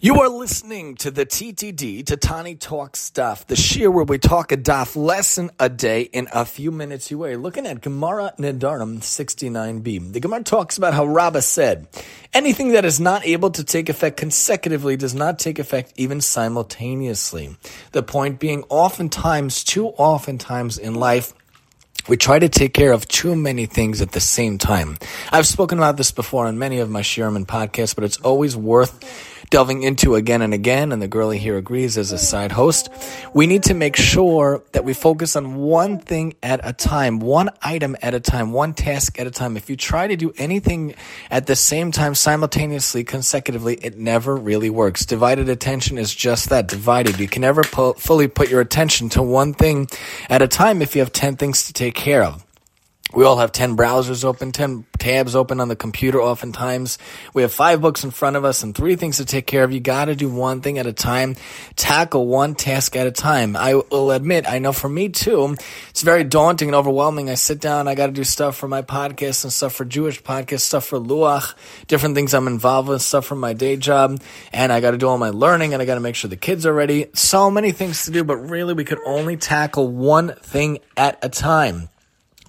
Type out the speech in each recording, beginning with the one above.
You are listening to the TTD, Tatani Talk Stuff, the shear where we talk a daf lesson a day in a few minutes away. Looking at Gemara Nedarim 69b. The Gemara talks about how Rabbah said, anything that is not able to take effect consecutively does not take effect even simultaneously. The point being, oftentimes, too oftentimes in life, we try to take care of too many things at the same time. I've spoken about this before on many of my Sherman podcasts, but it's always worth delving into again and again, and the girlie here agrees as a side host, we need to make sure that we focus on one thing at a time, one item at a time, one task at a time. If you try to do anything at the same time, simultaneously, consecutively, it never really works. Divided attention is just that, divided. You can never pu- fully put your attention to one thing at a time if you have 10 things to take care of. We all have 10 browsers open, 10 tabs open on the computer oftentimes. We have five books in front of us and three things to take care of. You gotta do one thing at a time. Tackle one task at a time. I will admit, I know for me too, it's very daunting and overwhelming. I sit down, I gotta do stuff for my podcast and stuff for Jewish podcasts, stuff for Luach, different things I'm involved with, stuff for my day job, and I gotta do all my learning and I gotta make sure the kids are ready. So many things to do, but really we could only tackle one thing at a time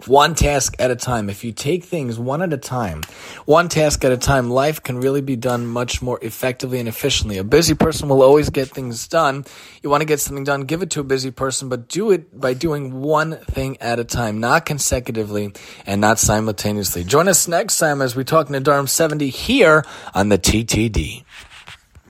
one task at a time. If you take things one at a time, one task at a time, life can really be done much more effectively and efficiently. A busy person will always get things done. You want to get something done, give it to a busy person, but do it by doing one thing at a time, not consecutively and not simultaneously. Join us next time as we talk Nedarim 70 here on the TTD.